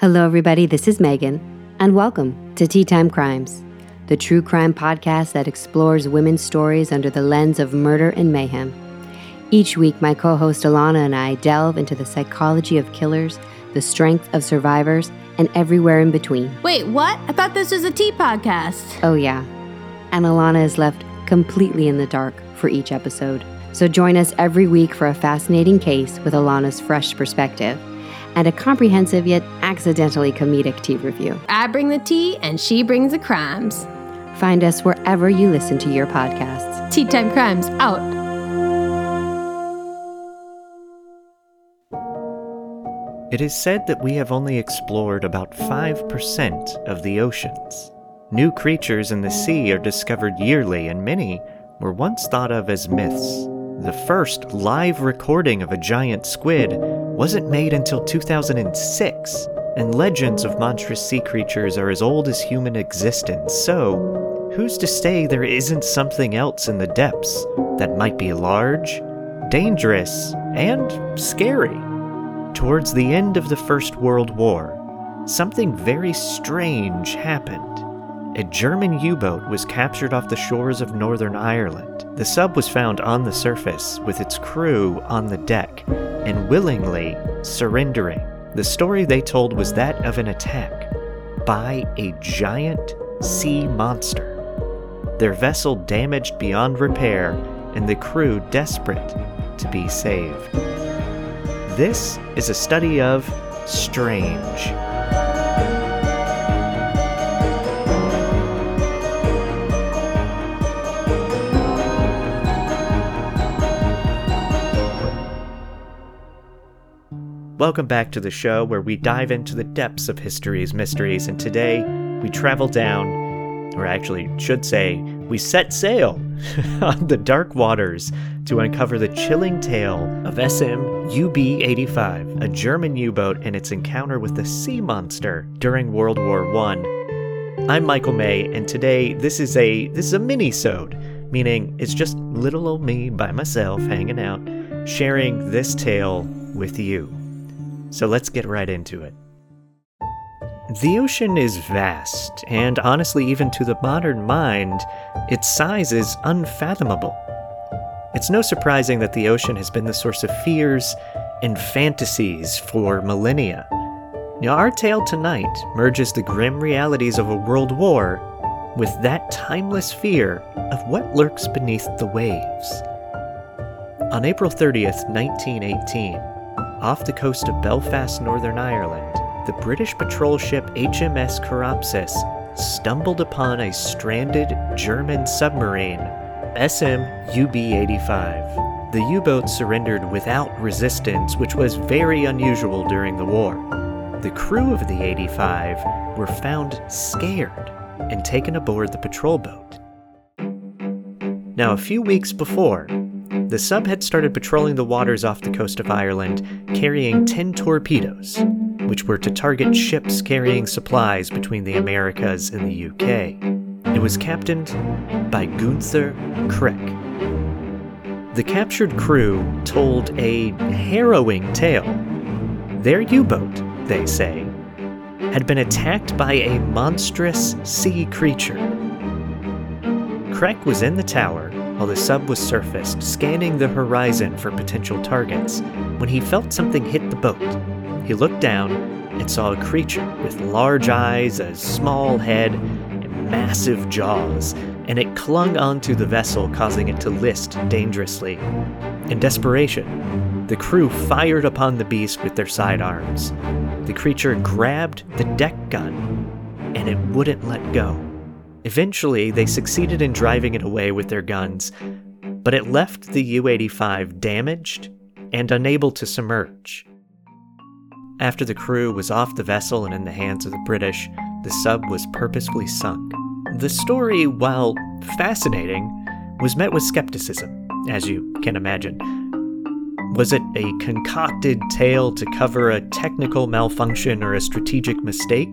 Hello, everybody. This is Megan, and welcome to Tea Time Crimes, the true crime podcast that explores women's stories under the lens of murder and mayhem. Each week, my co host Alana and I delve into the psychology of killers, the strength of survivors, and everywhere in between. Wait, what? I thought this was a tea podcast. Oh, yeah. And Alana is left completely in the dark for each episode. So join us every week for a fascinating case with Alana's fresh perspective and a comprehensive yet accidentally comedic tea review. I bring the tea and she brings the crimes. Find us wherever you listen to your podcasts. Tea Time Crimes out. It is said that we have only explored about 5% of the oceans. New creatures in the sea are discovered yearly, and many were once thought of as myths. The first live recording of a giant squid wasn't made until 2006, and legends of monstrous sea creatures are as old as human existence, so who's to say there isn't something else in the depths that might be large, dangerous, and scary? Towards the end of the First World War, something very strange happened. A German U boat was captured off the shores of Northern Ireland. The sub was found on the surface with its crew on the deck and willingly surrendering. The story they told was that of an attack by a giant sea monster. Their vessel damaged beyond repair and the crew desperate to be saved. This is a study of strange. Welcome back to the show where we dive into the depths of history's mysteries, and today we travel down, or actually, should say, we set sail on the dark waters to uncover the chilling tale of SM UB 85, a German U boat and its encounter with the sea monster during World War I. I'm Michael May, and today this is a this is a mini-sode, meaning it's just little old me by myself hanging out, sharing this tale with you. So let's get right into it. The ocean is vast, and honestly, even to the modern mind, its size is unfathomable. It's no surprising that the ocean has been the source of fears and fantasies for millennia. Now, our tale tonight merges the grim realities of a world war with that timeless fear of what lurks beneath the waves. On April 30th, 1918, off the coast of Belfast, Northern Ireland, the British patrol ship HMS Coreopsis stumbled upon a stranded German submarine, SM UB 85. The U boat surrendered without resistance, which was very unusual during the war. The crew of the 85 were found scared and taken aboard the patrol boat. Now, a few weeks before, the sub had started patrolling the waters off the coast of Ireland, carrying 10 torpedoes, which were to target ships carrying supplies between the Americas and the UK. It was captained by Gunther Krech. The captured crew told a harrowing tale. Their U boat, they say, had been attacked by a monstrous sea creature. Krech was in the tower while the sub was surfaced, scanning the horizon for potential targets, when he felt something hit the boat. He looked down and saw a creature with large eyes, a small head, and massive jaws, and it clung onto the vessel, causing it to list dangerously. In desperation, the crew fired upon the beast with their sidearms. The creature grabbed the deck gun, and it wouldn't let go. Eventually, they succeeded in driving it away with their guns, but it left the U 85 damaged and unable to submerge. After the crew was off the vessel and in the hands of the British, the sub was purposefully sunk. The story, while fascinating, was met with skepticism, as you can imagine. Was it a concocted tale to cover a technical malfunction or a strategic mistake?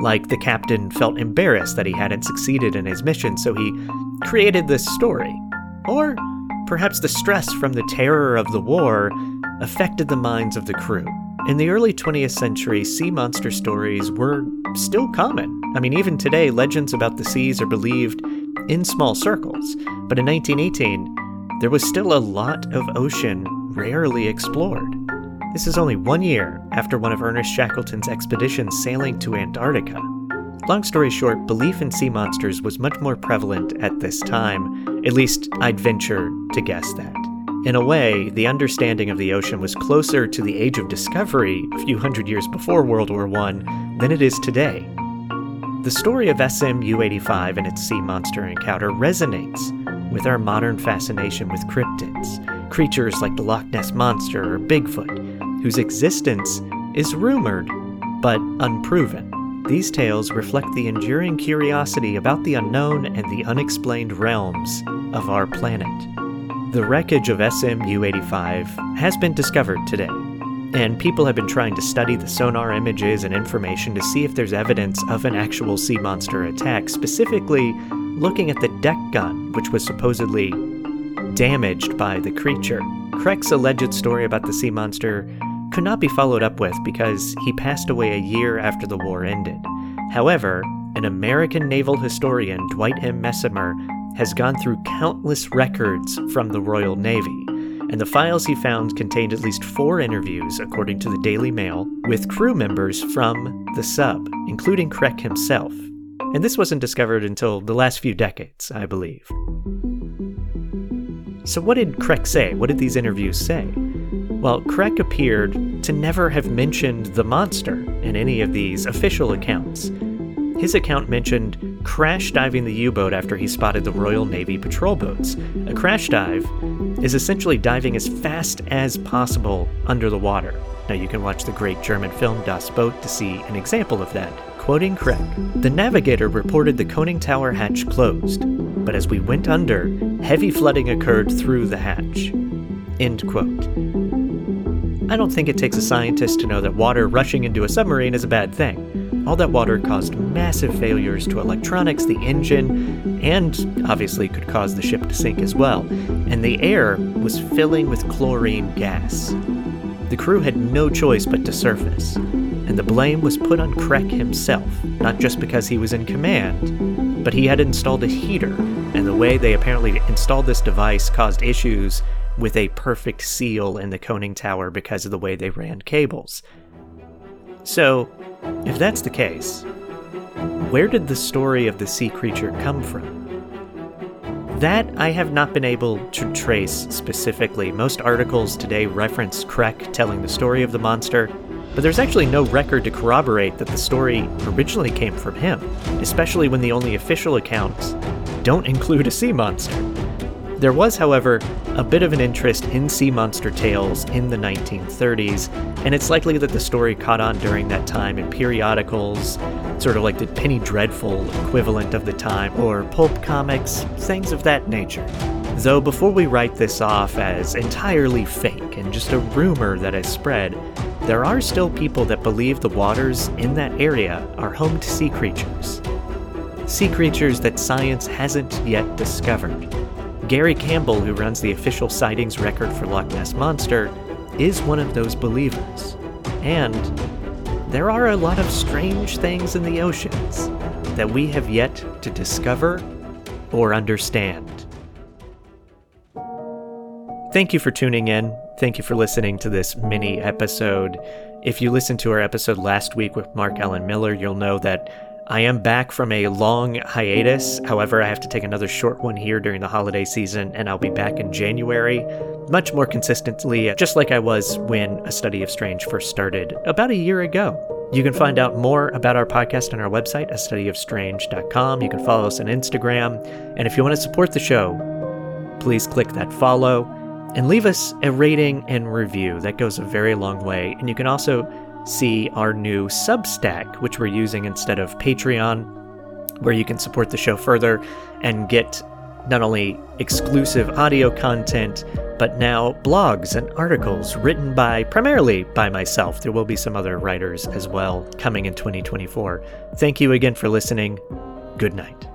Like the captain felt embarrassed that he hadn't succeeded in his mission, so he created this story. Or perhaps the stress from the terror of the war affected the minds of the crew. in the early 20th century, sea monster stories were still common. I mean, even today, legends about the seas are believed in small circles. But in 1918, there was still a lot of ocean rarely explored. This is only one year after one of Ernest Shackleton's expeditions sailing to Antarctica. Long story short, belief in sea monsters was much more prevalent at this time. At least, I'd venture to guess that. In a way, the understanding of the ocean was closer to the age of discovery a few hundred years before World War I than it is today. The story of SMU 85 and its sea monster encounter resonates with our modern fascination with cryptids, creatures like the Loch Ness Monster or Bigfoot, whose existence is rumored but unproven. These tales reflect the enduring curiosity about the unknown and the unexplained realms of our planet. The wreckage of SMU 85 has been discovered today, and people have been trying to study the sonar images and information to see if there's evidence of an actual sea monster attack, specifically looking at the deck gun, which was supposedly damaged by the creature. Krech's alleged story about the sea monster could not be followed up with because he passed away a year after the war ended. However, an American naval historian, Dwight M. Messimer, has gone through countless records from the Royal Navy, and the files he found contained at least four interviews, according to the Daily Mail, with crew members from the sub, including Krech himself. And this wasn't discovered until the last few decades, I believe. So, what did Krech say? What did these interviews say? Well, Krech appeared to never have mentioned the monster in any of these official accounts. His account mentioned crash diving the U boat after he spotted the Royal Navy patrol boats. A crash dive is essentially diving as fast as possible under the water. Now, you can watch the great German film Das Boot to see an example of that. Quoting Krech, the navigator reported the conning tower hatch closed, but as we went under, heavy flooding occurred through the hatch. End quote. I don't think it takes a scientist to know that water rushing into a submarine is a bad thing. All that water caused massive failures to electronics, the engine, and obviously could cause the ship to sink as well. And the air was filling with chlorine gas. The crew had no choice but to surface, and the blame was put on Krech himself, not just because he was in command, but he had installed a heater, and the way they apparently installed this device caused issues with a perfect seal in the conning tower because of the way they ran cables. So, if that's the case, where did the story of the sea creature come from? That I have not been able to trace specifically. Most articles today reference Krech telling the story of the monster, but there's actually no record to corroborate that the story originally came from him, especially when the only official accounts don't include a sea monster. There was, however, a bit of an interest in sea monster tales in the 1930s, and it's likely that the story caught on during that time in periodicals, sort of like the Penny Dreadful equivalent of the time, or pulp comics, things of that nature. Though before we write this off as entirely fake and just a rumor that has spread, there are still people that believe the waters in that area are home to sea creatures. Sea creatures that science hasn't yet discovered. Gary Campbell, who runs the official sightings record for Loch Ness Monster, is one of those believers. And there are a lot of strange things in the oceans that we have yet to discover or understand. Thank you for tuning in. Thank you for listening to this mini episode. If you listened to our episode last week with Mark Allen Miller, you'll know that I am back from a long hiatus. However, I have to take another short one here during the holiday season, and I'll be back in January, much more consistently, just like I was when A Study of Strange first started about a year ago. You can find out more about our podcast on our website, a. You can follow us on Instagram. And if you want to support the show, please click that follow and leave us a rating and review. That goes a very long way. And you can also see our new Substack, which we're using instead of Patreon, where you can support the show further and get not only exclusive audio content, but now blogs and articles written by primarily by myself. There will be some other writers as well coming in 2024. Thank you again for listening. Good night.